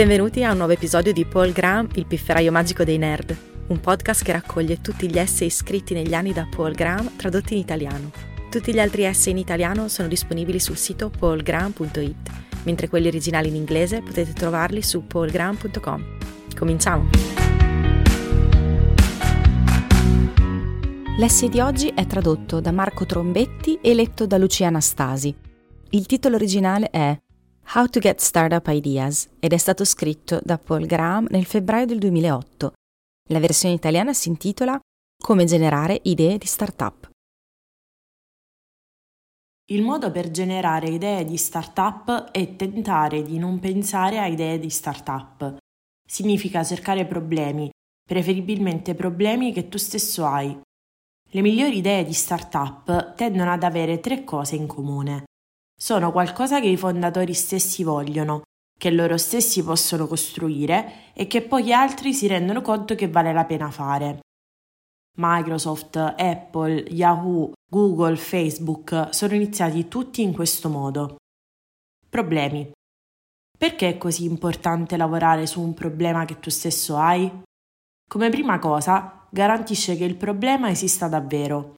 Benvenuti a un nuovo episodio di Paul Graham, il pifferaio magico dei nerd, un podcast che raccoglie tutti gli essay scritti negli anni da Paul Graham tradotti in italiano. Tutti gli altri essay in italiano sono disponibili sul sito paulgraham.it, mentre quelli originali in inglese potete trovarli su paulgraham.com. Cominciamo! L'essay di oggi è tradotto da Marco Trombetti e letto da Lucia Anastasi. Il titolo originale è How to Get Startup Ideas ed è stato scritto da Paul Graham nel febbraio del 2008. La versione italiana si intitola Come generare idee di startup. Il modo per generare idee di startup è tentare di non pensare a idee di startup. Significa cercare problemi, preferibilmente problemi che tu stesso hai. Le migliori idee di startup tendono ad avere tre cose in comune sono qualcosa che i fondatori stessi vogliono, che loro stessi possono costruire e che poi gli altri si rendono conto che vale la pena fare. Microsoft, Apple, Yahoo, Google, Facebook sono iniziati tutti in questo modo. Problemi. Perché è così importante lavorare su un problema che tu stesso hai? Come prima cosa, garantisce che il problema esista davvero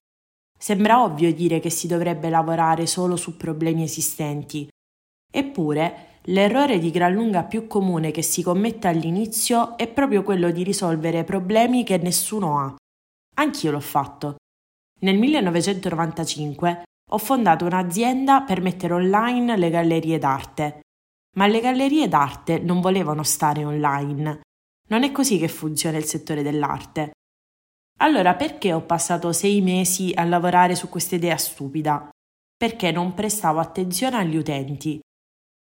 Sembra ovvio dire che si dovrebbe lavorare solo su problemi esistenti. Eppure, l'errore di gran lunga più comune che si commette all'inizio è proprio quello di risolvere problemi che nessuno ha. Anch'io l'ho fatto. Nel 1995 ho fondato un'azienda per mettere online le gallerie d'arte. Ma le gallerie d'arte non volevano stare online. Non è così che funziona il settore dell'arte. Allora perché ho passato sei mesi a lavorare su questa idea stupida? Perché non prestavo attenzione agli utenti.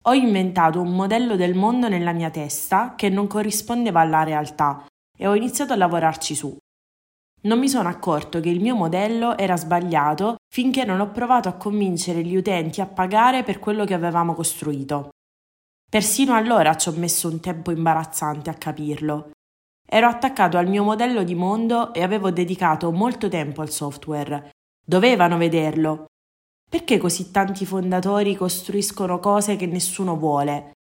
Ho inventato un modello del mondo nella mia testa che non corrispondeva alla realtà e ho iniziato a lavorarci su. Non mi sono accorto che il mio modello era sbagliato finché non ho provato a convincere gli utenti a pagare per quello che avevamo costruito. Persino allora ci ho messo un tempo imbarazzante a capirlo. Ero attaccato al mio modello di mondo e avevo dedicato molto tempo al software. Dovevano vederlo. Perché così tanti fondatori costruiscono cose che nessuno vuole?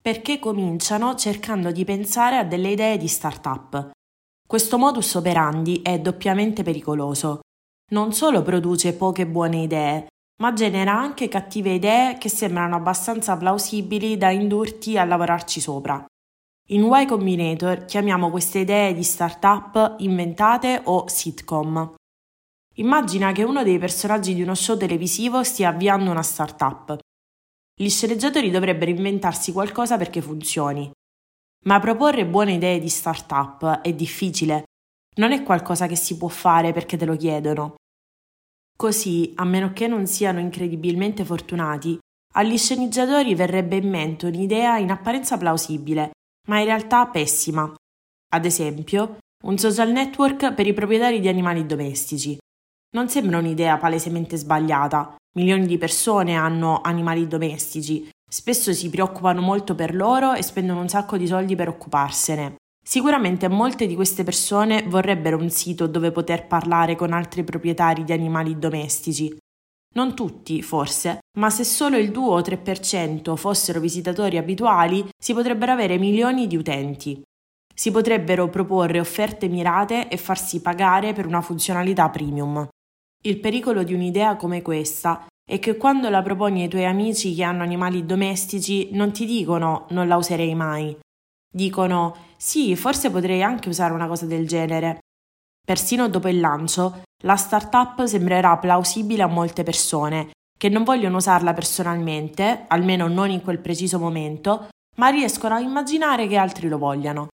Perché cominciano cercando di pensare a delle idee di start-up. Questo modus operandi è doppiamente pericoloso. Non solo produce poche buone idee, ma genera anche cattive idee che sembrano abbastanza plausibili da indurti a lavorarci sopra. In Y Combinator chiamiamo queste idee di startup inventate o sitcom. Immagina che uno dei personaggi di uno show televisivo stia avviando una startup. Gli sceneggiatori dovrebbero inventarsi qualcosa perché funzioni. Ma proporre buone idee di startup è difficile. Non è qualcosa che si può fare perché te lo chiedono. Così, a meno che non siano incredibilmente fortunati, agli sceneggiatori verrebbe in mente un'idea in apparenza plausibile ma in realtà pessima. Ad esempio, un social network per i proprietari di animali domestici. Non sembra un'idea palesemente sbagliata. Milioni di persone hanno animali domestici, spesso si preoccupano molto per loro e spendono un sacco di soldi per occuparsene. Sicuramente molte di queste persone vorrebbero un sito dove poter parlare con altri proprietari di animali domestici, non tutti, forse, ma se solo il 2 o 3% fossero visitatori abituali, si potrebbero avere milioni di utenti. Si potrebbero proporre offerte mirate e farsi pagare per una funzionalità premium. Il pericolo di un'idea come questa è che quando la proponi ai tuoi amici che hanno animali domestici non ti dicono non la userei mai. Dicono sì, forse potrei anche usare una cosa del genere. Persino dopo il lancio, la startup sembrerà plausibile a molte persone che non vogliono usarla personalmente, almeno non in quel preciso momento, ma riescono a immaginare che altri lo vogliano.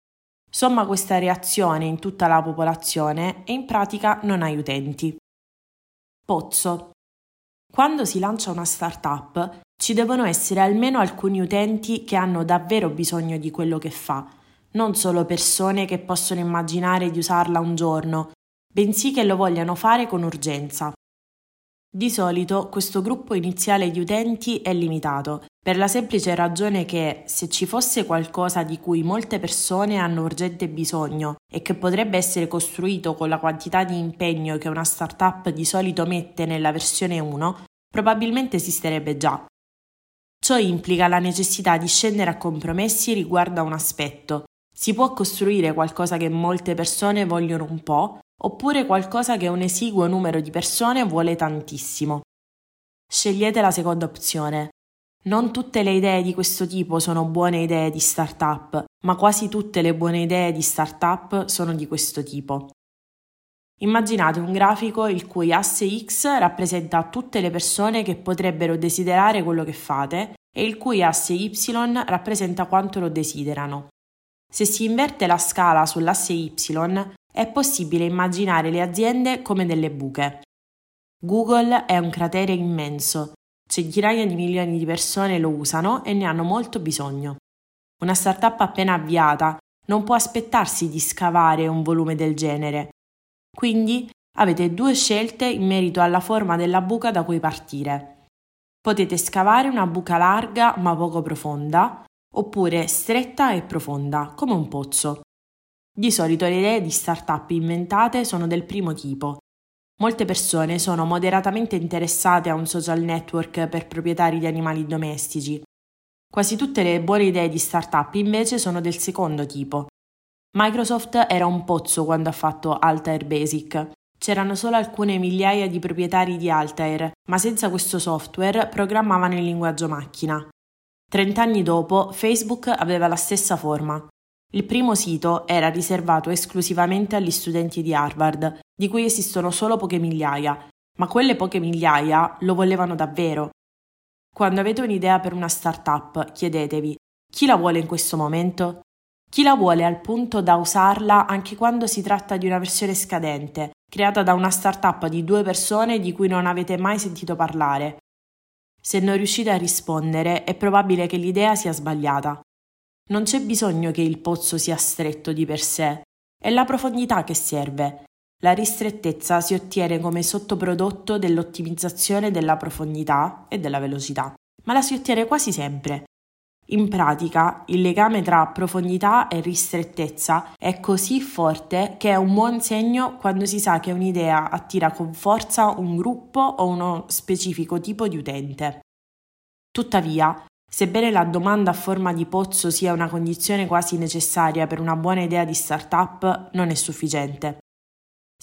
Somma questa reazione in tutta la popolazione e in pratica non hai utenti. Pozzo. Quando si lancia una startup ci devono essere almeno alcuni utenti che hanno davvero bisogno di quello che fa, non solo persone che possono immaginare di usarla un giorno bensì che lo vogliano fare con urgenza. Di solito questo gruppo iniziale di utenti è limitato, per la semplice ragione che se ci fosse qualcosa di cui molte persone hanno urgente bisogno e che potrebbe essere costruito con la quantità di impegno che una startup di solito mette nella versione 1, probabilmente esisterebbe già. Ciò implica la necessità di scendere a compromessi riguardo a un aspetto. Si può costruire qualcosa che molte persone vogliono un po', oppure qualcosa che un esiguo numero di persone vuole tantissimo. Scegliete la seconda opzione. Non tutte le idee di questo tipo sono buone idee di startup, ma quasi tutte le buone idee di startup sono di questo tipo. Immaginate un grafico il cui asse X rappresenta tutte le persone che potrebbero desiderare quello che fate e il cui asse Y rappresenta quanto lo desiderano. Se si inverte la scala sull'asse Y, è possibile immaginare le aziende come delle buche. Google è un cratere immenso, centinaia di milioni di persone lo usano e ne hanno molto bisogno. Una startup appena avviata non può aspettarsi di scavare un volume del genere, quindi avete due scelte in merito alla forma della buca da cui partire. Potete scavare una buca larga ma poco profonda, oppure stretta e profonda, come un pozzo. Di solito le idee di start-up inventate sono del primo tipo. Molte persone sono moderatamente interessate a un social network per proprietari di animali domestici. Quasi tutte le buone idee di start-up invece sono del secondo tipo, Microsoft era un pozzo quando ha fatto Altair Basic. C'erano solo alcune migliaia di proprietari di Altair, ma senza questo software programmavano in linguaggio macchina. Trent'anni dopo, Facebook aveva la stessa forma. Il primo sito era riservato esclusivamente agli studenti di Harvard, di cui esistono solo poche migliaia, ma quelle poche migliaia lo volevano davvero. Quando avete un'idea per una startup, chiedetevi chi la vuole in questo momento? Chi la vuole al punto da usarla anche quando si tratta di una versione scadente, creata da una startup di due persone di cui non avete mai sentito parlare. Se non riuscite a rispondere, è probabile che l'idea sia sbagliata. Non c'è bisogno che il pozzo sia stretto di per sé, è la profondità che serve. La ristrettezza si ottiene come sottoprodotto dell'ottimizzazione della profondità e della velocità, ma la si ottiene quasi sempre. In pratica, il legame tra profondità e ristrettezza è così forte che è un buon segno quando si sa che un'idea attira con forza un gruppo o uno specifico tipo di utente. Tuttavia, sebbene la domanda a forma di pozzo sia una condizione quasi necessaria per una buona idea di startup, non è sufficiente.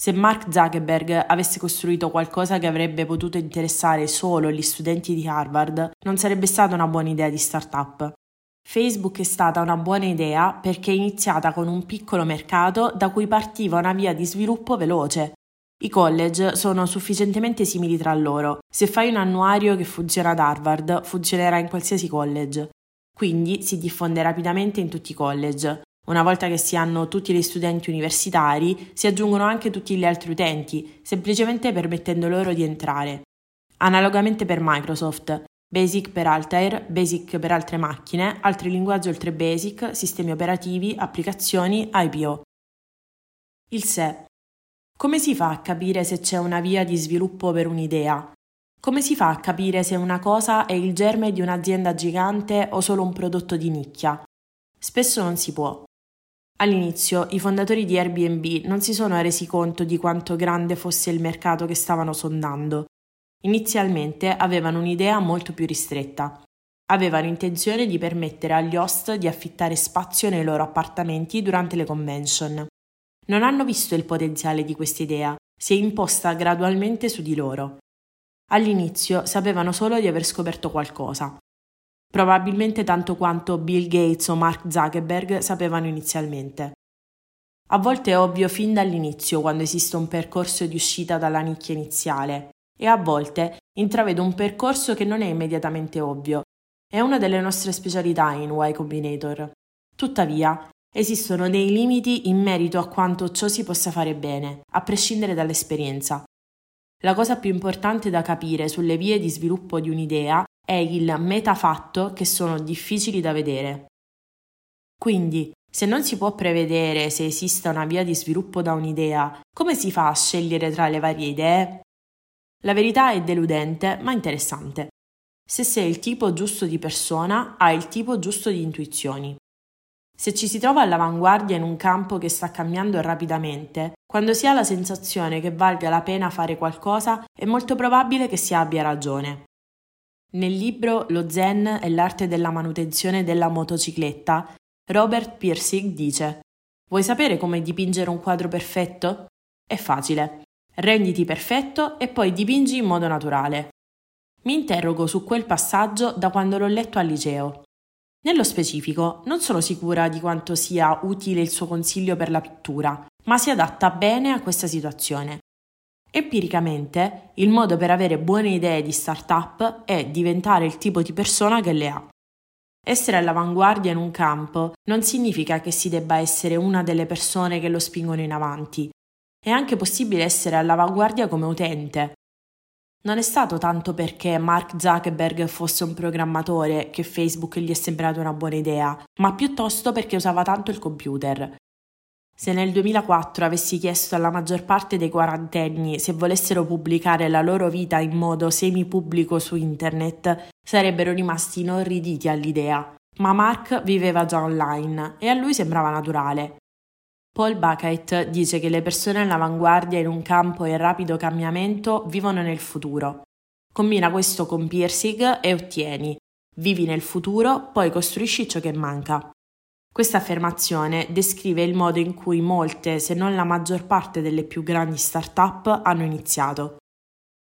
Se Mark Zuckerberg avesse costruito qualcosa che avrebbe potuto interessare solo gli studenti di Harvard, non sarebbe stata una buona idea di startup. Facebook è stata una buona idea perché è iniziata con un piccolo mercato da cui partiva una via di sviluppo veloce. I college sono sufficientemente simili tra loro. Se fai un annuario che funziona ad Harvard, funzionerà in qualsiasi college. Quindi si diffonde rapidamente in tutti i college. Una volta che si hanno tutti gli studenti universitari, si aggiungono anche tutti gli altri utenti, semplicemente permettendo loro di entrare. Analogamente per Microsoft, Basic per Altair, Basic per altre macchine, altri linguaggi oltre Basic, sistemi operativi, applicazioni, IPO. Il se. Come si fa a capire se c'è una via di sviluppo per un'idea? Come si fa a capire se una cosa è il germe di un'azienda gigante o solo un prodotto di nicchia? Spesso non si può. All'inizio i fondatori di Airbnb non si sono resi conto di quanto grande fosse il mercato che stavano sondando Inizialmente avevano un'idea molto più ristretta. Avevano intenzione di permettere agli host di affittare spazio nei loro appartamenti durante le convention. Non hanno visto il potenziale di questa idea, si è imposta gradualmente su di loro. All'inizio sapevano solo di aver scoperto qualcosa. Probabilmente tanto quanto Bill Gates o Mark Zuckerberg sapevano inizialmente. A volte è ovvio fin dall'inizio quando esiste un percorso di uscita dalla nicchia iniziale, e a volte intravedo un percorso che non è immediatamente ovvio. È una delle nostre specialità in Y Combinator. Tuttavia, esistono dei limiti in merito a quanto ciò si possa fare bene, a prescindere dall'esperienza. La cosa più importante da capire sulle vie di sviluppo di un'idea è il metafatto che sono difficili da vedere. Quindi, se non si può prevedere se esista una via di sviluppo da un'idea, come si fa a scegliere tra le varie idee? La verità è deludente, ma interessante. Se sei il tipo giusto di persona, hai il tipo giusto di intuizioni. Se ci si trova all'avanguardia in un campo che sta cambiando rapidamente, quando si ha la sensazione che valga la pena fare qualcosa, è molto probabile che si abbia ragione. Nel libro Lo Zen e l'arte della manutenzione della motocicletta, Robert Pirsig dice Vuoi sapere come dipingere un quadro perfetto? È facile. Renditi perfetto e poi dipingi in modo naturale. Mi interrogo su quel passaggio da quando l'ho letto al liceo. Nello specifico, non sono sicura di quanto sia utile il suo consiglio per la pittura, ma si adatta bene a questa situazione. Empiricamente, il modo per avere buone idee di startup è diventare il tipo di persona che le ha. Essere all'avanguardia in un campo non significa che si debba essere una delle persone che lo spingono in avanti. È anche possibile essere all'avanguardia come utente. Non è stato tanto perché Mark Zuckerberg fosse un programmatore che Facebook gli è sembrata una buona idea, ma piuttosto perché usava tanto il computer. Se nel 2004 avessi chiesto alla maggior parte dei quarantenni se volessero pubblicare la loro vita in modo semi-pubblico su internet, sarebbero rimasti inorriditi all'idea. Ma Mark viveva già online e a lui sembrava naturale. Paul Bucket dice che le persone all'avanguardia in un campo in rapido cambiamento vivono nel futuro. Combina questo con Pirsig e ottieni. Vivi nel futuro, poi costruisci ciò che manca. Questa affermazione descrive il modo in cui molte, se non la maggior parte delle più grandi start-up hanno iniziato.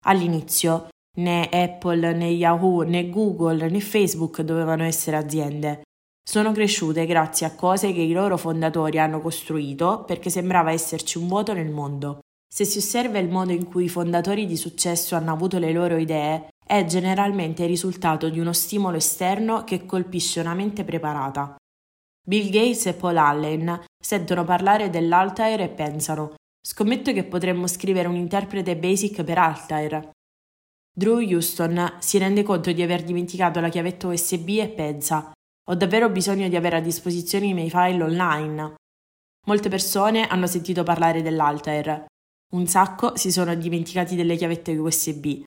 All'inizio né Apple, né Yahoo, né Google, né Facebook dovevano essere aziende. Sono cresciute grazie a cose che i loro fondatori hanno costruito perché sembrava esserci un vuoto nel mondo. Se si osserva il modo in cui i fondatori di successo hanno avuto le loro idee, è generalmente il risultato di uno stimolo esterno che colpisce una mente preparata. Bill Gates e Paul Allen sentono parlare dell'Altair e pensano: Scommetto che potremmo scrivere un interprete basic per Altair. Drew Houston si rende conto di aver dimenticato la chiavetta USB e pensa: Ho davvero bisogno di avere a disposizione i miei file online. Molte persone hanno sentito parlare dell'Altair. Un sacco si sono dimenticati delle chiavette USB.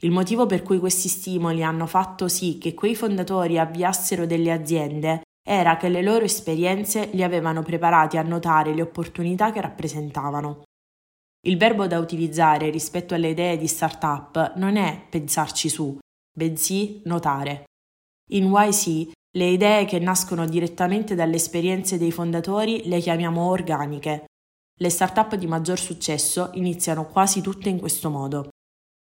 Il motivo per cui questi stimoli hanno fatto sì che quei fondatori avviassero delle aziende era che le loro esperienze li avevano preparati a notare le opportunità che rappresentavano. Il verbo da utilizzare rispetto alle idee di startup non è pensarci su, bensì notare. In YC le idee che nascono direttamente dalle esperienze dei fondatori le chiamiamo organiche. Le startup di maggior successo iniziano quasi tutte in questo modo.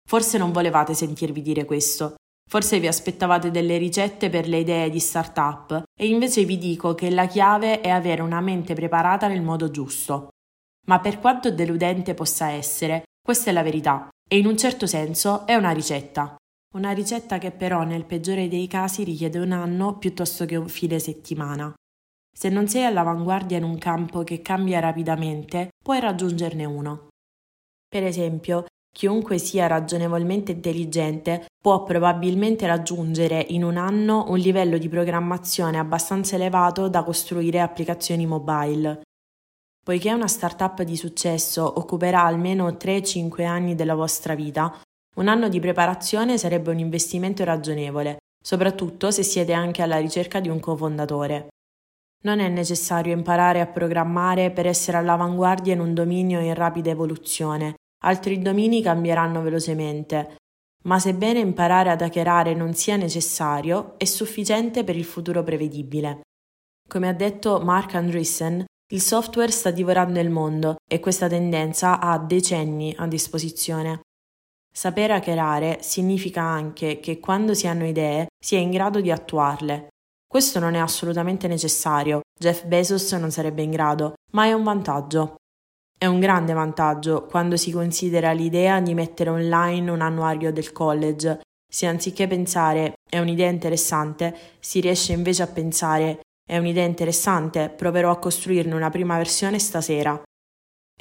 Forse non volevate sentirvi dire questo, Forse vi aspettavate delle ricette per le idee di startup e invece vi dico che la chiave è avere una mente preparata nel modo giusto. Ma per quanto deludente possa essere, questa è la verità e in un certo senso è una ricetta. Una ricetta che però nel peggiore dei casi richiede un anno piuttosto che un fine settimana. Se non sei all'avanguardia in un campo che cambia rapidamente, puoi raggiungerne uno. Per esempio, Chiunque sia ragionevolmente intelligente può probabilmente raggiungere in un anno un livello di programmazione abbastanza elevato da costruire applicazioni mobile. Poiché una startup di successo occuperà almeno 3-5 anni della vostra vita, un anno di preparazione sarebbe un investimento ragionevole, soprattutto se siete anche alla ricerca di un cofondatore. Non è necessario imparare a programmare per essere all'avanguardia in un dominio in rapida evoluzione, altri domini cambieranno velocemente, ma sebbene imparare ad hackerare non sia necessario, è sufficiente per il futuro prevedibile. Come ha detto Mark Andreessen, il software sta divorando il mondo e questa tendenza ha decenni a disposizione. Sapere hackerare significa anche che quando si hanno idee si è in grado di attuarle. Questo non è assolutamente necessario, Jeff Bezos non sarebbe in grado, ma è un vantaggio. È un grande vantaggio quando si considera l'idea di mettere online un annuario del college, se anziché pensare è un'idea interessante, si riesce invece a pensare è un'idea interessante, proverò a costruirne una prima versione stasera.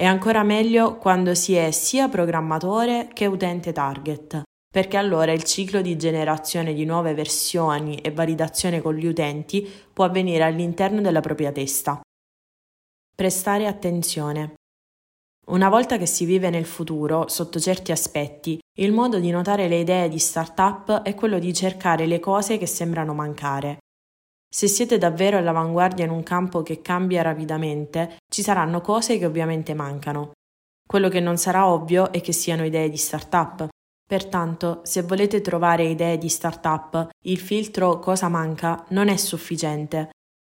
È ancora meglio quando si è sia programmatore che utente target, perché allora il ciclo di generazione di nuove versioni e validazione con gli utenti può avvenire all'interno della propria testa. Prestare attenzione. Una volta che si vive nel futuro, sotto certi aspetti, il modo di notare le idee di startup è quello di cercare le cose che sembrano mancare. Se siete davvero all'avanguardia in un campo che cambia rapidamente, ci saranno cose che ovviamente mancano. Quello che non sarà ovvio è che siano idee di startup. Pertanto, se volete trovare idee di startup, il filtro cosa manca non è sufficiente.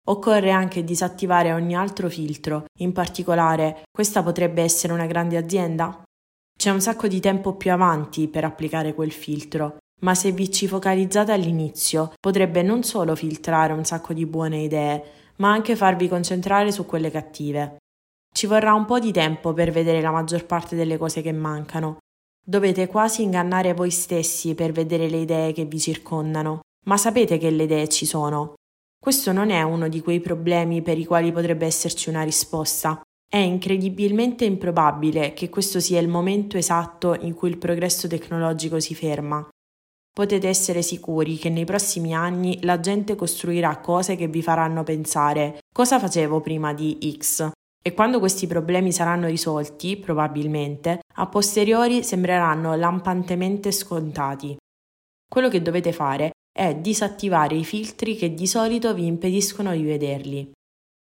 Occorre anche disattivare ogni altro filtro, in particolare questa potrebbe essere una grande azienda? C'è un sacco di tempo più avanti per applicare quel filtro, ma se vi ci focalizzate all'inizio potrebbe non solo filtrare un sacco di buone idee, ma anche farvi concentrare su quelle cattive. Ci vorrà un po' di tempo per vedere la maggior parte delle cose che mancano, Dovete quasi ingannare voi stessi per vedere le idee che vi circondano, ma sapete che le idee ci sono. Questo non è uno di quei problemi per i quali potrebbe esserci una risposta. È incredibilmente improbabile che questo sia il momento esatto in cui il progresso tecnologico si ferma. Potete essere sicuri che nei prossimi anni la gente costruirà cose che vi faranno pensare cosa facevo prima di X e quando questi problemi saranno risolti, probabilmente, a posteriori sembreranno lampantemente scontati. Quello che dovete fare è disattivare i filtri che di solito vi impediscono di vederli.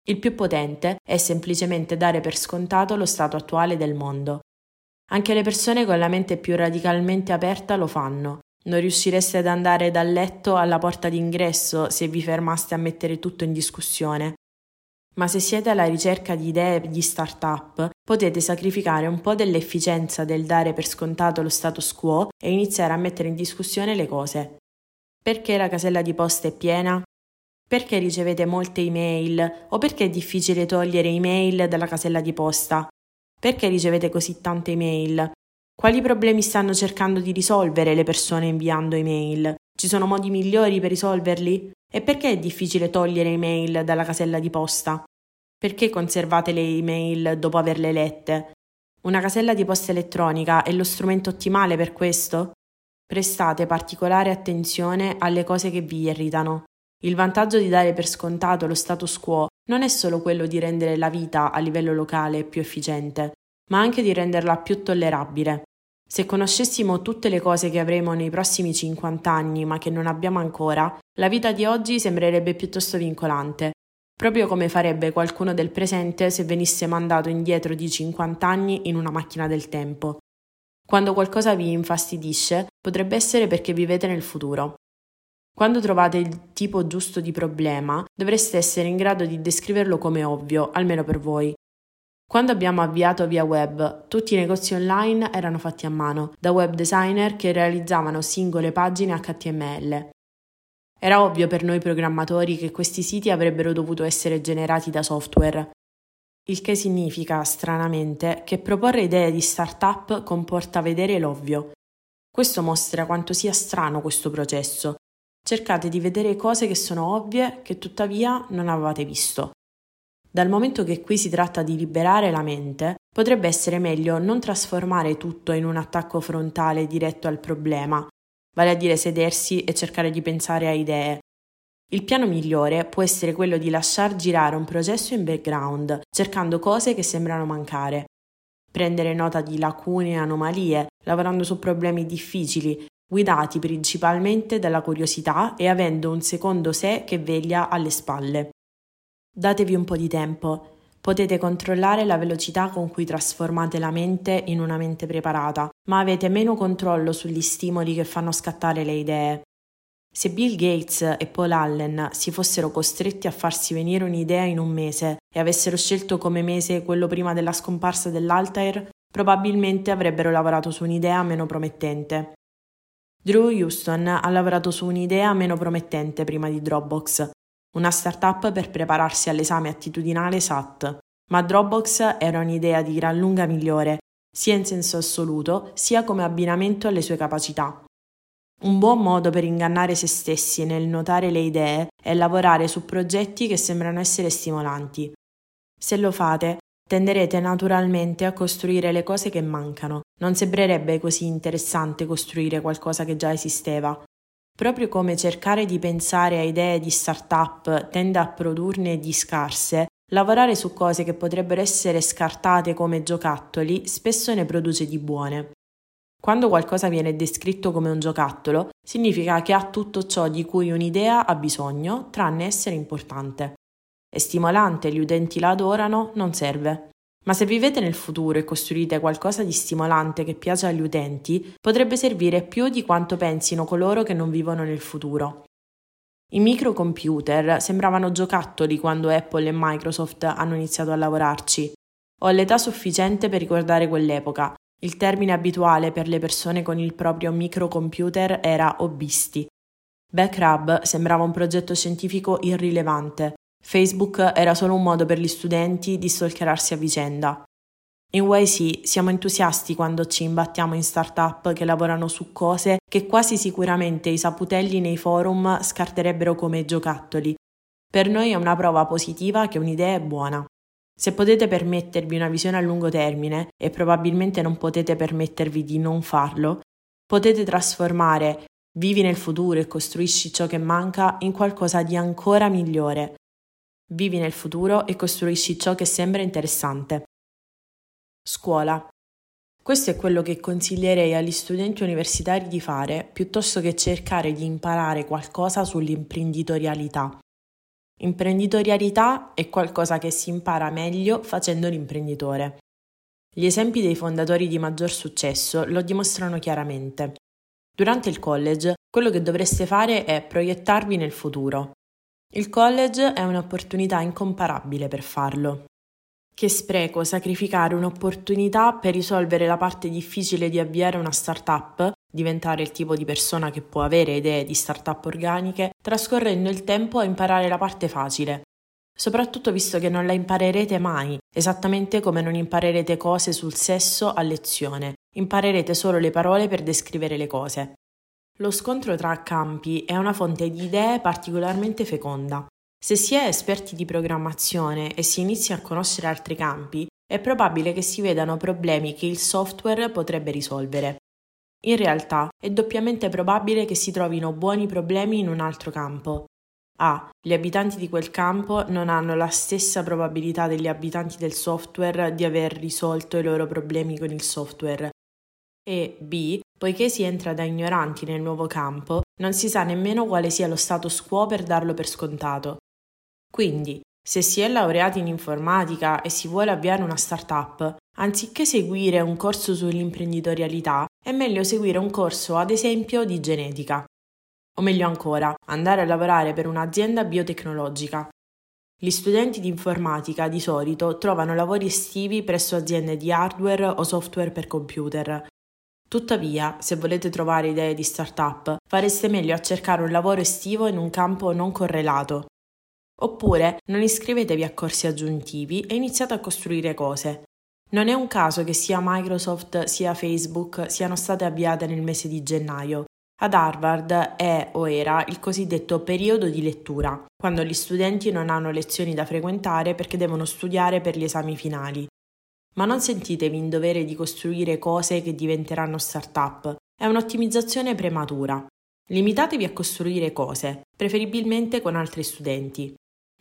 Il più potente è semplicemente dare per scontato lo stato attuale del mondo. Anche le persone con la mente più radicalmente aperta lo fanno. Non riuscireste ad andare dal letto alla porta d'ingresso se vi fermaste a mettere tutto in discussione. Ma se siete alla ricerca di idee di start-up, potete sacrificare un po' dell'efficienza del dare per scontato lo status quo e iniziare a mettere in discussione le cose. Perché la casella di posta è piena? Perché ricevete molte email o perché è difficile togliere email dalla casella di posta? Perché ricevete così tante email? Quali problemi stanno cercando di risolvere le persone inviando email? Ci sono modi migliori per risolverli? E perché è difficile togliere email dalla casella di posta? Perché conservate le email dopo averle lette? Una casella di posta elettronica è lo strumento ottimale per questo? Prestate particolare attenzione alle cose che vi irritano. Il vantaggio di dare per scontato lo status quo non è solo quello di rendere la vita a livello locale più efficiente, ma anche di renderla più tollerabile. Se conoscessimo tutte le cose che avremo nei prossimi 50 anni ma che non abbiamo ancora, la vita di oggi sembrerebbe piuttosto vincolante, proprio come farebbe qualcuno del presente se venisse mandato indietro di 50 anni in una macchina del tempo. Quando qualcosa vi infastidisce, potrebbe essere perché vivete nel futuro. Quando trovate il tipo giusto di problema, dovreste essere in grado di descriverlo come ovvio, almeno per voi, quando abbiamo avviato via web, tutti i negozi online erano fatti a mano, da web designer che realizzavano singole pagine HTML. Era ovvio per noi programmatori che questi siti avrebbero dovuto essere generati da software, il che significa, stranamente, che proporre idee di startup comporta vedere l'ovvio. Questo mostra quanto sia strano questo processo. Cercate di vedere cose che sono ovvie che tuttavia non avevate visto. Dal momento che qui si tratta di liberare la mente, potrebbe essere meglio non trasformare tutto in un attacco frontale diretto al problema, vale a dire sedersi e cercare di pensare a idee. Il piano migliore può essere quello di lasciar girare un processo in background, cercando cose che sembrano mancare. Prendere nota di lacune e anomalie, lavorando su problemi difficili, guidati principalmente dalla curiosità e avendo un secondo sé che veglia alle spalle. Datevi un po' di tempo. Potete controllare la velocità con cui trasformate la mente in una mente preparata, ma avete meno controllo sugli stimoli che fanno scattare le idee. Se Bill Gates e Paul Allen si fossero costretti a farsi venire un'idea in un mese e avessero scelto come mese quello prima della scomparsa dell'Altair, probabilmente avrebbero lavorato su un'idea meno promettente. Drew Houston ha lavorato su un'idea meno promettente prima di Dropbox, una startup per prepararsi all'esame attitudinale SAT, ma Dropbox era un'idea di gran lunga migliore, sia in senso assoluto, sia come abbinamento alle sue capacità. Un buon modo per ingannare se stessi nel notare le idee è lavorare su progetti che sembrano essere stimolanti. Se lo fate, tenderete naturalmente a costruire le cose che mancano. Non sembrerebbe così interessante costruire qualcosa che già esisteva, Proprio come cercare di pensare a idee di start-up tende a produrne di scarse, lavorare su cose che potrebbero essere scartate come giocattoli spesso ne produce di buone. Quando qualcosa viene descritto come un giocattolo, significa che ha tutto ciò di cui un'idea ha bisogno, tranne essere importante. È stimolante, gli utenti la adorano, non serve. Ma se vivete nel futuro e costruite qualcosa di stimolante che piace agli utenti, potrebbe servire più di quanto pensino coloro che non vivono nel futuro. I microcomputer sembravano giocattoli quando Apple e Microsoft hanno iniziato a lavorarci. Ho l'età sufficiente per ricordare quell'epoca. Il termine abituale per le persone con il proprio microcomputer era hobbisti. Backrub sembrava un progetto scientifico irrilevante, Facebook era solo un modo per gli studenti di stalkerarsi a vicenda. In YC siamo entusiasti quando ci imbattiamo in start-up che lavorano su cose che quasi sicuramente i saputelli nei forum scarterebbero come giocattoli. Per noi è una prova positiva che un'idea è buona. Se potete permettervi una visione a lungo termine, e probabilmente non potete permettervi di non farlo, potete trasformare vivi nel futuro e costruisci ciò che manca in qualcosa di ancora migliore, Vivi nel futuro e costruisci ciò che sembra interessante. Scuola. Questo è quello che consiglierei agli studenti universitari di fare piuttosto che cercare di imparare qualcosa sull'imprenditorialità. Imprenditorialità è qualcosa che si impara meglio facendo l'imprenditore. Gli esempi dei fondatori di maggior successo lo dimostrano chiaramente. Durante il college, quello che dovreste fare è proiettarvi nel futuro, il college è un'opportunità incomparabile per farlo. Che spreco sacrificare un'opportunità per risolvere la parte difficile di avviare una startup, diventare il tipo di persona che può avere idee di startup organiche, trascorrendo il tempo a imparare la parte facile. Soprattutto visto che non la imparerete mai, esattamente come non imparerete cose sul sesso a lezione, imparerete solo le parole per descrivere le cose. Lo scontro tra campi è una fonte di idee particolarmente feconda. Se si è esperti di programmazione e si inizia a conoscere altri campi, è probabile che si vedano problemi che il software potrebbe risolvere. In realtà è doppiamente probabile che si trovino buoni problemi in un altro campo. A. Gli abitanti di quel campo non hanno la stessa probabilità degli abitanti del software di aver risolto i loro problemi con il software. E B. Poiché si entra da ignoranti nel nuovo campo, non si sa nemmeno quale sia lo status quo per darlo per scontato. Quindi, se si è laureati in informatica e si vuole avviare una startup, anziché seguire un corso sull'imprenditorialità, è meglio seguire un corso, ad esempio, di genetica. O meglio ancora, andare a lavorare per un'azienda biotecnologica. Gli studenti di informatica di solito trovano lavori estivi presso aziende di hardware o software per computer, Tuttavia, se volete trovare idee di startup, fareste meglio a cercare un lavoro estivo in un campo non correlato. Oppure non iscrivetevi a corsi aggiuntivi e iniziate a costruire cose. Non è un caso che sia Microsoft sia Facebook siano state avviate nel mese di gennaio. Ad Harvard è o era il cosiddetto periodo di lettura, quando gli studenti non hanno lezioni da frequentare perché devono studiare per gli esami finali ma non sentitevi in dovere di costruire cose che diventeranno start-up. È un'ottimizzazione prematura. Limitatevi a costruire cose, preferibilmente con altri studenti.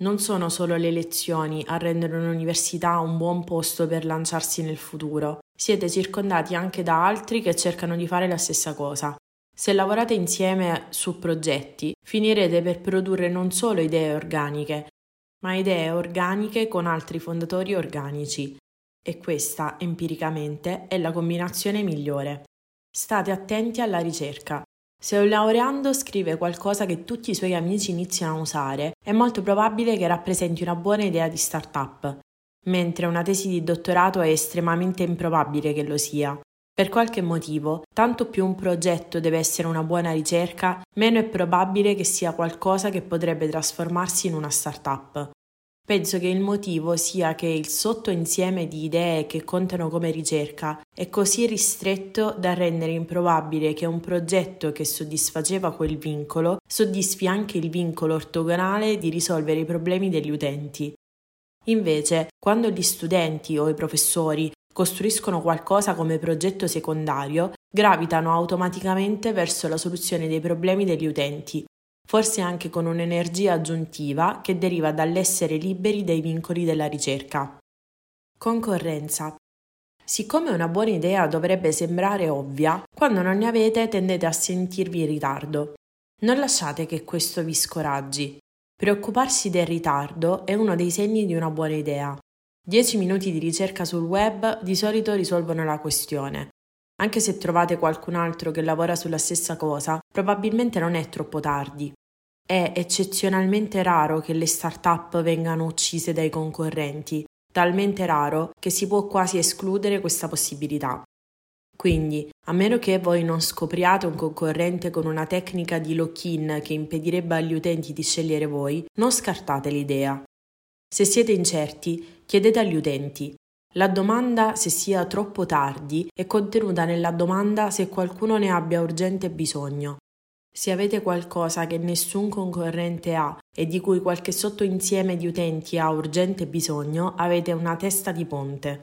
Non sono solo le lezioni a rendere un'università un buon posto per lanciarsi nel futuro, siete circondati anche da altri che cercano di fare la stessa cosa. Se lavorate insieme su progetti, finirete per produrre non solo idee organiche, ma idee organiche con altri fondatori organici, e questa, empiricamente, è la combinazione migliore. State attenti alla ricerca. Se un laureando scrive qualcosa che tutti i suoi amici iniziano a usare, è molto probabile che rappresenti una buona idea di startup, mentre una tesi di dottorato è estremamente improbabile che lo sia. Per qualche motivo, tanto più un progetto deve essere una buona ricerca, meno è probabile che sia qualcosa che potrebbe trasformarsi in una startup. Penso che il motivo sia che il sottoinsieme di idee che contano come ricerca è così ristretto da rendere improbabile che un progetto che soddisfaceva quel vincolo soddisfi anche il vincolo ortogonale di risolvere i problemi degli utenti. Invece, quando gli studenti o i professori costruiscono qualcosa come progetto secondario, gravitano automaticamente verso la soluzione dei problemi degli utenti forse anche con un'energia aggiuntiva che deriva dall'essere liberi dai vincoli della ricerca. Concorrenza. Siccome una buona idea dovrebbe sembrare ovvia, quando non ne avete tendete a sentirvi in ritardo. Non lasciate che questo vi scoraggi. Preoccuparsi del ritardo è uno dei segni di una buona idea. 10 minuti di ricerca sul web di solito risolvono la questione. Anche se trovate qualcun altro che lavora sulla stessa cosa, probabilmente non è troppo tardi. È eccezionalmente raro che le start-up vengano uccise dai concorrenti, talmente raro che si può quasi escludere questa possibilità. Quindi, a meno che voi non scopriate un concorrente con una tecnica di lock-in che impedirebbe agli utenti di scegliere voi, non scartate l'idea. Se siete incerti, chiedete agli utenti. La domanda se sia troppo tardi è contenuta nella domanda se qualcuno ne abbia urgente bisogno. Se avete qualcosa che nessun concorrente ha e di cui qualche sottoinsieme di utenti ha urgente bisogno, avete una testa di ponte.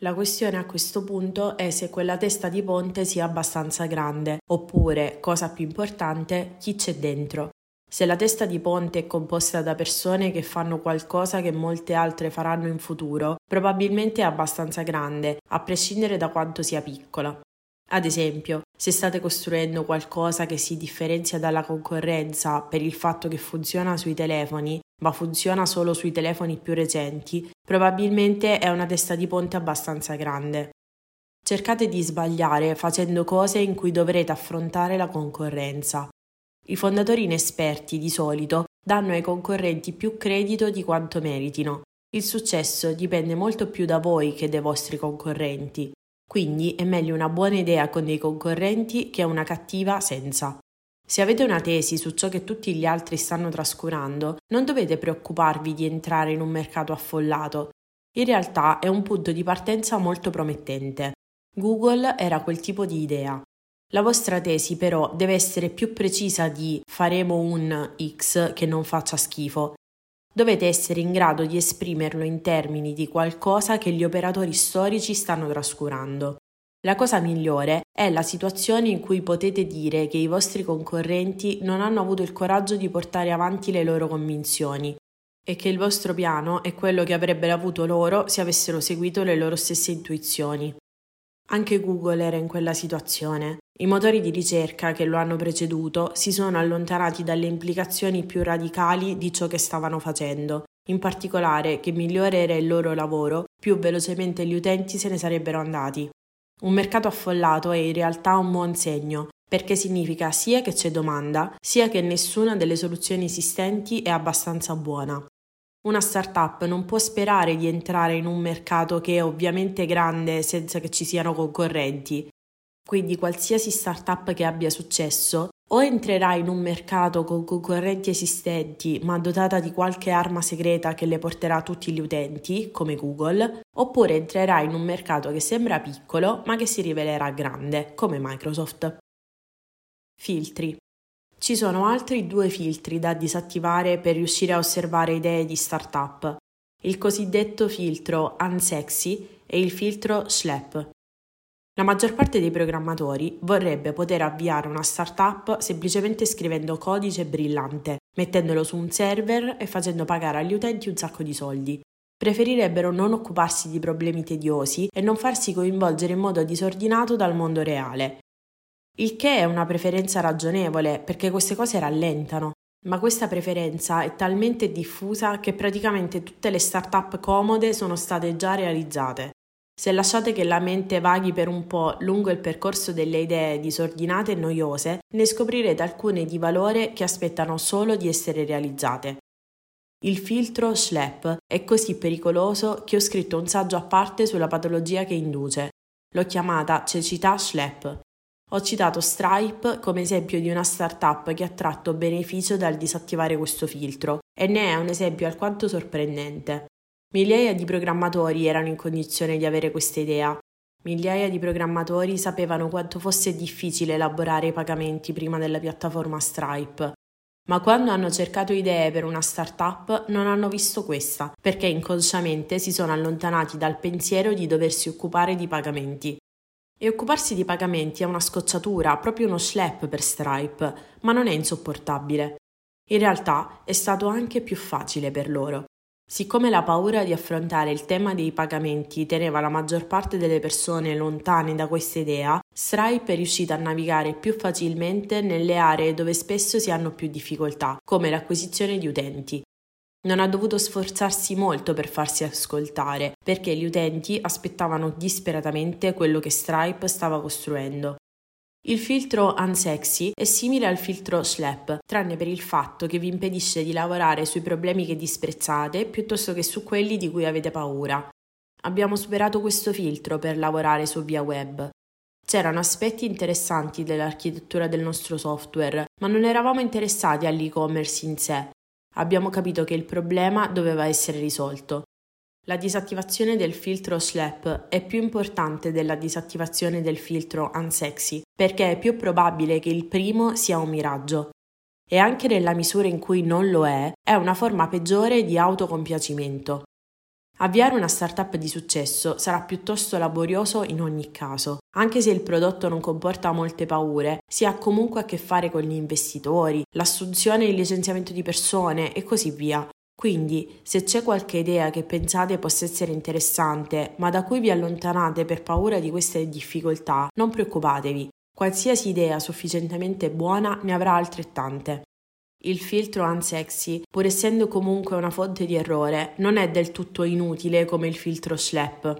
La questione a questo punto è se quella testa di ponte sia abbastanza grande, oppure, cosa più importante, chi c'è dentro. Se la testa di ponte è composta da persone che fanno qualcosa che molte altre faranno in futuro, probabilmente è abbastanza grande, a prescindere da quanto sia piccola. Ad esempio, se state costruendo qualcosa che si differenzia dalla concorrenza per il fatto che funziona sui telefoni, ma funziona solo sui telefoni più recenti, probabilmente è una testa di ponte abbastanza grande. Cercate di sbagliare facendo cose in cui dovrete affrontare la concorrenza. I fondatori inesperti, di solito, danno ai concorrenti più credito di quanto meritino. Il successo dipende molto più da voi che dai vostri concorrenti. Quindi è meglio una buona idea con dei concorrenti che una cattiva senza. Se avete una tesi su ciò che tutti gli altri stanno trascurando, non dovete preoccuparvi di entrare in un mercato affollato. In realtà è un punto di partenza molto promettente. Google era quel tipo di idea. La vostra tesi però deve essere più precisa di faremo un X che non faccia schifo. Dovete essere in grado di esprimerlo in termini di qualcosa che gli operatori storici stanno trascurando. La cosa migliore è la situazione in cui potete dire che i vostri concorrenti non hanno avuto il coraggio di portare avanti le loro convinzioni e che il vostro piano è quello che avrebbero avuto loro se avessero seguito le loro stesse intuizioni. Anche Google era in quella situazione. I motori di ricerca che lo hanno preceduto si sono allontanati dalle implicazioni più radicali di ciò che stavano facendo, in particolare che migliore era il loro lavoro, più velocemente gli utenti se ne sarebbero andati. Un mercato affollato è in realtà un buon segno, perché significa sia che c'è domanda, sia che nessuna delle soluzioni esistenti è abbastanza buona. Una startup non può sperare di entrare in un mercato che è ovviamente grande senza che ci siano concorrenti. Quindi qualsiasi startup che abbia successo o entrerà in un mercato con concorrenti esistenti ma dotata di qualche arma segreta che le porterà tutti gli utenti, come Google, oppure entrerà in un mercato che sembra piccolo ma che si rivelerà grande, come Microsoft. Filtri. Ci sono altri due filtri da disattivare per riuscire a osservare idee di startup. Il cosiddetto filtro unsexy e il filtro SLEP. La maggior parte dei programmatori vorrebbe poter avviare una startup semplicemente scrivendo codice brillante, mettendolo su un server e facendo pagare agli utenti un sacco di soldi. Preferirebbero non occuparsi di problemi tediosi e non farsi coinvolgere in modo disordinato dal mondo reale. Il che è una preferenza ragionevole, perché queste cose rallentano, ma questa preferenza è talmente diffusa che praticamente tutte le start-up comode sono state già realizzate. Se lasciate che la mente vaghi per un po' lungo il percorso delle idee disordinate e noiose, ne scoprirete alcune di valore che aspettano solo di essere realizzate. Il filtro SLEP è così pericoloso che ho scritto un saggio a parte sulla patologia che induce. L'ho chiamata cecità SLEP. Ho citato Stripe come esempio di una startup che ha tratto beneficio dal disattivare questo filtro e ne è un esempio alquanto sorprendente. Migliaia di programmatori erano in condizione di avere questa idea. Migliaia di programmatori sapevano quanto fosse difficile elaborare i pagamenti prima della piattaforma Stripe. Ma quando hanno cercato idee per una startup non hanno visto questa, perché inconsciamente si sono allontanati dal pensiero di doversi occupare di pagamenti. E occuparsi di pagamenti è una scocciatura, proprio uno schlep per Stripe, ma non è insopportabile. In realtà è stato anche più facile per loro. Siccome la paura di affrontare il tema dei pagamenti teneva la maggior parte delle persone lontane da questa idea, Stripe è riuscita a navigare più facilmente nelle aree dove spesso si hanno più difficoltà, come l'acquisizione di utenti. Non ha dovuto sforzarsi molto per farsi ascoltare, perché gli utenti aspettavano disperatamente quello che Stripe stava costruendo. Il filtro Unsexy è simile al filtro Schlep, tranne per il fatto che vi impedisce di lavorare sui problemi che disprezzate piuttosto che su quelli di cui avete paura. Abbiamo superato questo filtro per lavorare su via web. C'erano aspetti interessanti dell'architettura del nostro software, ma non eravamo interessati all'e-commerce in sé. Abbiamo capito che il problema doveva essere risolto. La disattivazione del filtro Schlep è più importante della disattivazione del filtro Unsexy, perché è più probabile che il primo sia un miraggio. E anche nella misura in cui non lo è, è una forma peggiore di autocompiacimento. Avviare una startup di successo sarà piuttosto laborioso in ogni caso. Anche se il prodotto non comporta molte paure, si ha comunque a che fare con gli investitori, l'assunzione e il licenziamento di persone e così via. Quindi, se c'è qualche idea che pensate possa essere interessante, ma da cui vi allontanate per paura di queste difficoltà, non preoccupatevi. Qualsiasi idea sufficientemente buona ne avrà altrettante. Il filtro unsexy, pur essendo comunque una fonte di errore, non è del tutto inutile come il filtro Schlep.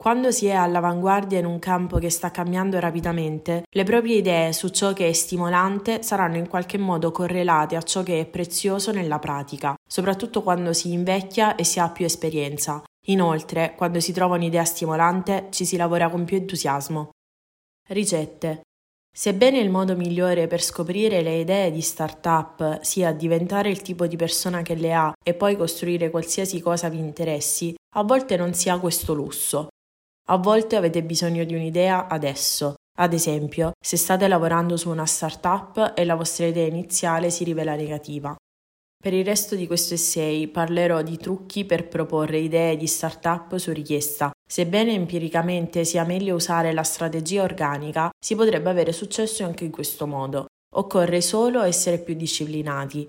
Quando si è all'avanguardia in un campo che sta cambiando rapidamente, le proprie idee su ciò che è stimolante saranno in qualche modo correlate a ciò che è prezioso nella pratica, soprattutto quando si invecchia e si ha più esperienza. Inoltre, quando si trova un'idea stimolante, ci si lavora con più entusiasmo. Ricette. Sebbene il modo migliore per scoprire le idee di startup sia diventare il tipo di persona che le ha e poi costruire qualsiasi cosa vi interessi, a volte non si ha questo lusso. A volte avete bisogno di un'idea adesso. Ad esempio, se state lavorando su una startup e la vostra idea iniziale si rivela negativa. Per il resto di questo essay parlerò di trucchi per proporre idee di startup su richiesta. Sebbene empiricamente sia meglio usare la strategia organica, si potrebbe avere successo anche in questo modo. Occorre solo essere più disciplinati.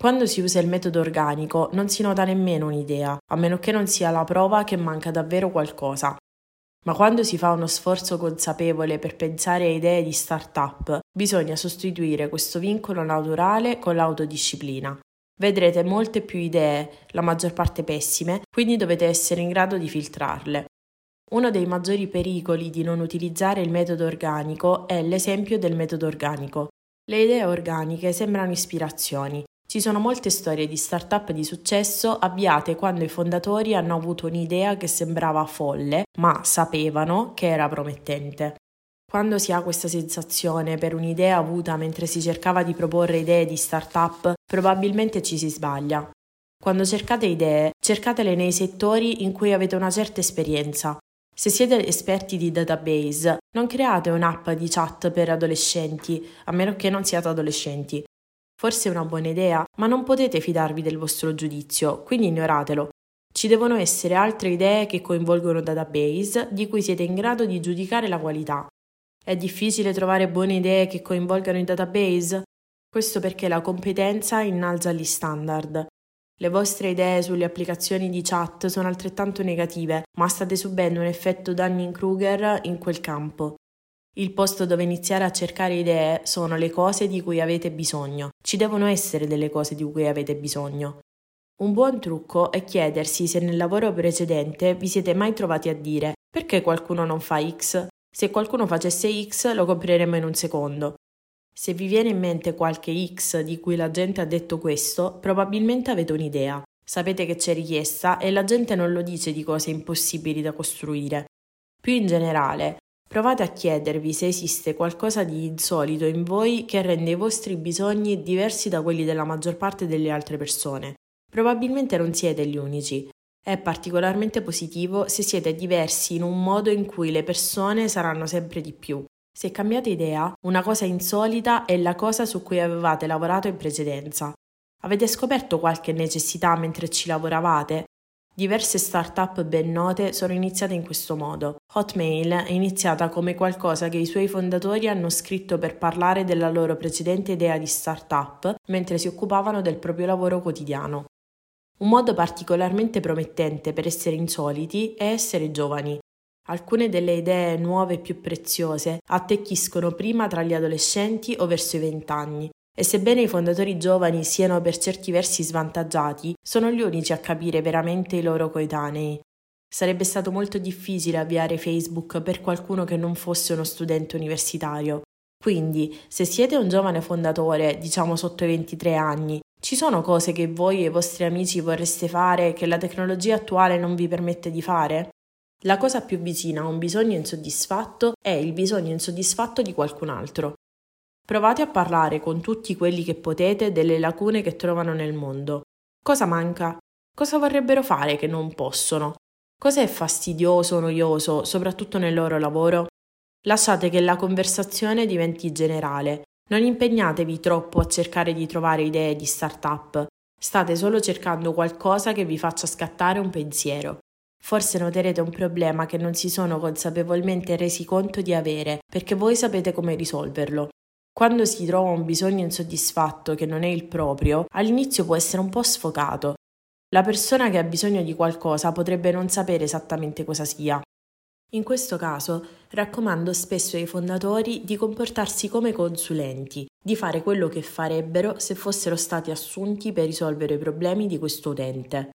Quando si usa il metodo organico non si nota nemmeno un'idea, a meno che non sia la prova che manca davvero qualcosa. Ma quando si fa uno sforzo consapevole per pensare a idee di start-up, bisogna sostituire questo vincolo naturale con l'autodisciplina. Vedrete molte più idee, la maggior parte pessime, quindi dovete essere in grado di filtrarle. Uno dei maggiori pericoli di non utilizzare il metodo organico è l'esempio del metodo organico. Le idee organiche sembrano ispirazioni, ci sono molte storie di start-up di successo avviate quando i fondatori hanno avuto un'idea che sembrava folle, ma sapevano che era promettente. Quando si ha questa sensazione per un'idea avuta mentre si cercava di proporre idee di start-up, probabilmente ci si sbaglia. Quando cercate idee, cercatele nei settori in cui avete una certa esperienza. Se siete esperti di database, non create un'app di chat per adolescenti, a meno che non siate adolescenti. Forse è una buona idea, ma non potete fidarvi del vostro giudizio, quindi ignoratelo. Ci devono essere altre idee che coinvolgono database di cui siete in grado di giudicare la qualità. È difficile trovare buone idee che coinvolgano i database? Questo perché la competenza innalza gli standard. Le vostre idee sulle applicazioni di chat sono altrettanto negative, ma state subendo un effetto Dunning-Kruger in quel campo. Il posto dove iniziare a cercare idee sono le cose di cui avete bisogno. Ci devono essere delle cose di cui avete bisogno. Un buon trucco è chiedersi se nel lavoro precedente vi siete mai trovati a dire perché qualcuno non fa X? Se qualcuno facesse X lo compreremmo in un secondo. Se vi viene in mente qualche X di cui la gente ha detto questo, probabilmente avete un'idea. Sapete che c'è richiesta e la gente non lo dice di cose impossibili da costruire. Più in generale, Provate a chiedervi se esiste qualcosa di insolito in voi che rende i vostri bisogni diversi da quelli della maggior parte delle altre persone. Probabilmente non siete gli unici. È particolarmente positivo se siete diversi in un modo in cui le persone saranno sempre di più. Se cambiate idea, una cosa insolita è la cosa su cui avevate lavorato in precedenza. Avete scoperto qualche necessità mentre ci lavoravate? Diverse start-up ben note sono iniziate in questo modo. Hotmail è iniziata come qualcosa che i suoi fondatori hanno scritto per parlare della loro precedente idea di start-up mentre si occupavano del proprio lavoro quotidiano. Un modo particolarmente promettente per essere insoliti è essere giovani. Alcune delle idee nuove più preziose attecchiscono prima tra gli adolescenti o verso i vent'anni. E sebbene i fondatori giovani siano per certi versi svantaggiati, sono gli unici a capire veramente i loro coetanei. Sarebbe stato molto difficile avviare Facebook per qualcuno che non fosse uno studente universitario. Quindi, se siete un giovane fondatore, diciamo sotto i 23 anni, ci sono cose che voi e i vostri amici vorreste fare che la tecnologia attuale non vi permette di fare? La cosa più vicina a un bisogno insoddisfatto è il bisogno insoddisfatto di qualcun altro. Provate a parlare con tutti quelli che potete delle lacune che trovano nel mondo. Cosa manca? Cosa vorrebbero fare che non possono? Cosa è fastidioso o noioso, soprattutto nel loro lavoro? Lasciate che la conversazione diventi generale. Non impegnatevi troppo a cercare di trovare idee di start-up. State solo cercando qualcosa che vi faccia scattare un pensiero. Forse noterete un problema che non si sono consapevolmente resi conto di avere, perché voi sapete come risolverlo. Quando si trova un bisogno insoddisfatto che non è il proprio, all'inizio può essere un po' sfocato. La persona che ha bisogno di qualcosa potrebbe non sapere esattamente cosa sia. In questo caso raccomando spesso ai fondatori di comportarsi come consulenti, di fare quello che farebbero se fossero stati assunti per risolvere i problemi di questo utente.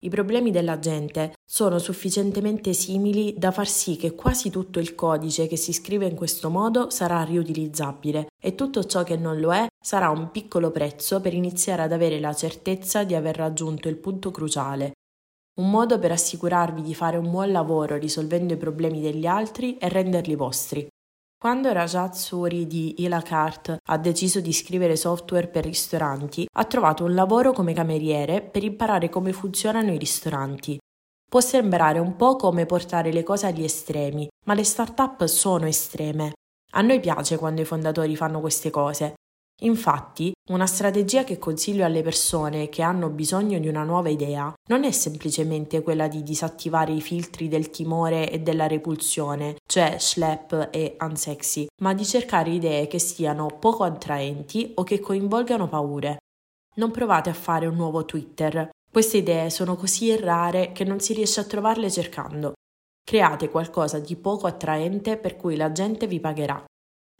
I problemi della gente sono sufficientemente simili da far sì che quasi tutto il codice che si scrive in questo modo sarà riutilizzabile e tutto ciò che non lo è sarà un piccolo prezzo per iniziare ad avere la certezza di aver raggiunto il punto cruciale. Un modo per assicurarvi di fare un buon lavoro risolvendo i problemi degli altri e renderli vostri. Quando Rajat Suri di Ilakart ha deciso di scrivere software per ristoranti, ha trovato un lavoro come cameriere per imparare come funzionano i ristoranti. Può sembrare un po' come portare le cose agli estremi, ma le start-up sono estreme. A noi piace quando i fondatori fanno queste cose, Infatti, una strategia che consiglio alle persone che hanno bisogno di una nuova idea non è semplicemente quella di disattivare i filtri del timore e della repulsione, cioè schlep e unsexy, ma di cercare idee che siano poco attraenti o che coinvolgano paure. Non provate a fare un nuovo Twitter. Queste idee sono così rare che non si riesce a trovarle cercando. Create qualcosa di poco attraente per cui la gente vi pagherà.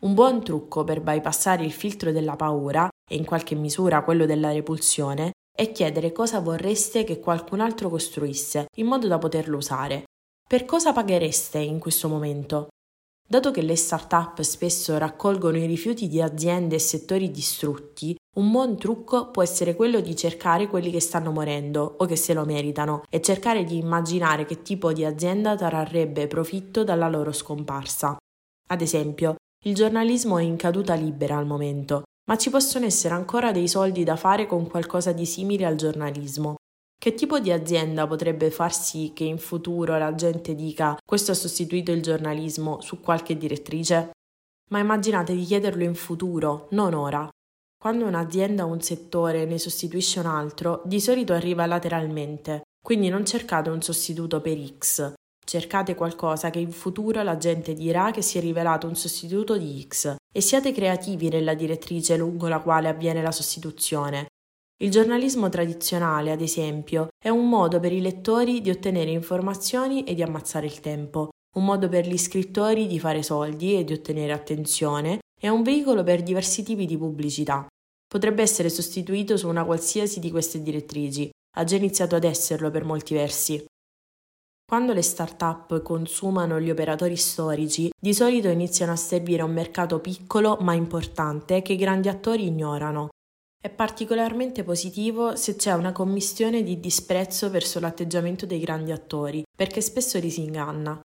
Un buon trucco per bypassare il filtro della paura, e in qualche misura quello della repulsione, è chiedere cosa vorreste che qualcun altro costruisse, in modo da poterlo usare. Per cosa paghereste in questo momento? Dato che le start-up spesso raccolgono i rifiuti di aziende e settori distrutti, un buon trucco può essere quello di cercare quelli che stanno morendo o che se lo meritano e cercare di immaginare che tipo di azienda trarrebbe profitto dalla loro scomparsa. Ad esempio, il giornalismo è in caduta libera al momento, ma ci possono essere ancora dei soldi da fare con qualcosa di simile al giornalismo. Che tipo di azienda potrebbe far sì che in futuro la gente dica questo ha sostituito il giornalismo su qualche direttrice? Ma immaginate di chiederlo in futuro, non ora. Quando un'azienda o un settore ne sostituisce un altro, di solito arriva lateralmente, quindi non cercate un sostituto per X, Cercate qualcosa che in futuro la gente dirà che si è rivelato un sostituto di X e siate creativi nella direttrice lungo la quale avviene la sostituzione. Il giornalismo tradizionale, ad esempio, è un modo per i lettori di ottenere informazioni e di ammazzare il tempo, un modo per gli scrittori di fare soldi e di ottenere attenzione, e un veicolo per diversi tipi di pubblicità. Potrebbe essere sostituito su una qualsiasi di queste direttrici, ha già iniziato ad esserlo per molti versi. Quando le start-up consumano gli operatori storici, di solito iniziano a servire un mercato piccolo ma importante che i grandi attori ignorano. È particolarmente positivo se c'è una commistione di disprezzo verso l'atteggiamento dei grandi attori, perché spesso li si inganna.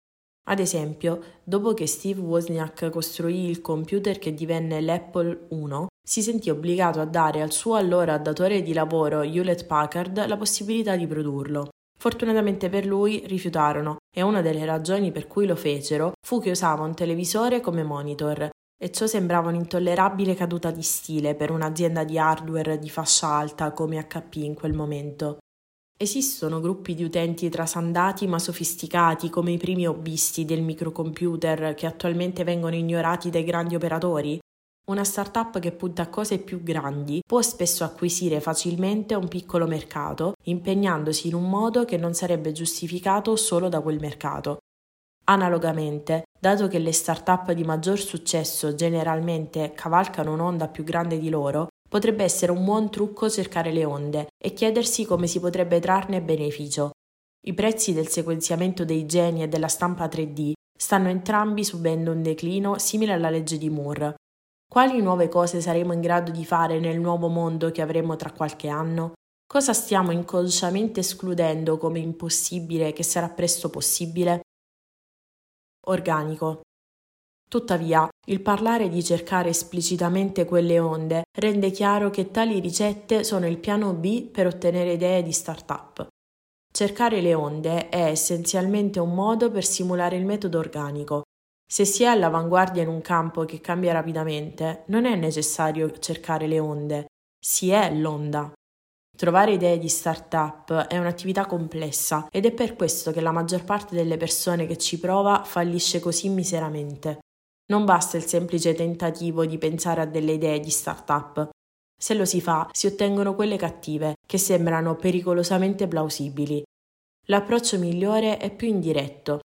Ad esempio, dopo che Steve Wozniak costruì il computer che divenne l'Apple I, si sentì obbligato a dare al suo allora datore di lavoro Hewlett Packard la possibilità di produrlo. Fortunatamente per lui rifiutarono e una delle ragioni per cui lo fecero fu che usava un televisore come monitor e ciò sembrava un'intollerabile caduta di stile per un'azienda di hardware di fascia alta come HP in quel momento. Esistono gruppi di utenti trasandati ma sofisticati come i primi hobbisti del microcomputer che attualmente vengono ignorati dai grandi operatori? Una startup che punta a cose più grandi può spesso acquisire facilmente un piccolo mercato, impegnandosi in un modo che non sarebbe giustificato solo da quel mercato. Analogamente, dato che le start-up di maggior successo generalmente cavalcano un'onda più grande di loro, potrebbe essere un buon trucco cercare le onde e chiedersi come si potrebbe trarne beneficio. I prezzi del sequenziamento dei geni e della stampa 3D stanno entrambi subendo un declino simile alla legge di Moore. Quali nuove cose saremo in grado di fare nel nuovo mondo che avremo tra qualche anno? Cosa stiamo inconsciamente escludendo come impossibile che sarà presto possibile? Organico. Tuttavia, il parlare di cercare esplicitamente quelle onde rende chiaro che tali ricette sono il piano B per ottenere idee di start-up. Cercare le onde è essenzialmente un modo per simulare il metodo organico. Se si è all'avanguardia in un campo che cambia rapidamente, non è necessario cercare le onde, si è l'onda. Trovare idee di start-up è un'attività complessa ed è per questo che la maggior parte delle persone che ci prova fallisce così miseramente. Non basta il semplice tentativo di pensare a delle idee di start-up. Se lo si fa, si ottengono quelle cattive, che sembrano pericolosamente plausibili. L'approccio migliore è più indiretto.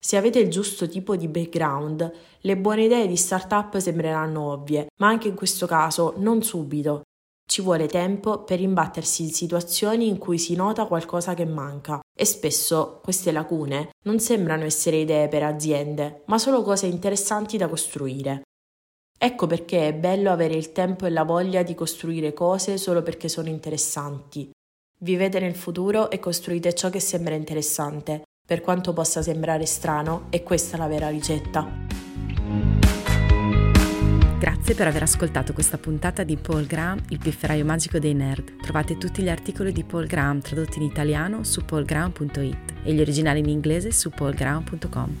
Se avete il giusto tipo di background, le buone idee di start-up sembreranno ovvie, ma anche in questo caso non subito. Ci vuole tempo per imbattersi in situazioni in cui si nota qualcosa che manca e spesso queste lacune non sembrano essere idee per aziende, ma solo cose interessanti da costruire. Ecco perché è bello avere il tempo e la voglia di costruire cose solo perché sono interessanti. Vivete nel futuro e costruite ciò che sembra interessante. Per quanto possa sembrare strano, è questa la vera ricetta. Grazie per aver ascoltato questa puntata di Paul Graham, il pifferaio magico dei nerd. Trovate tutti gli articoli di Paul Graham tradotti in italiano su paulgraham.it e gli originali in inglese su paulgraham.com.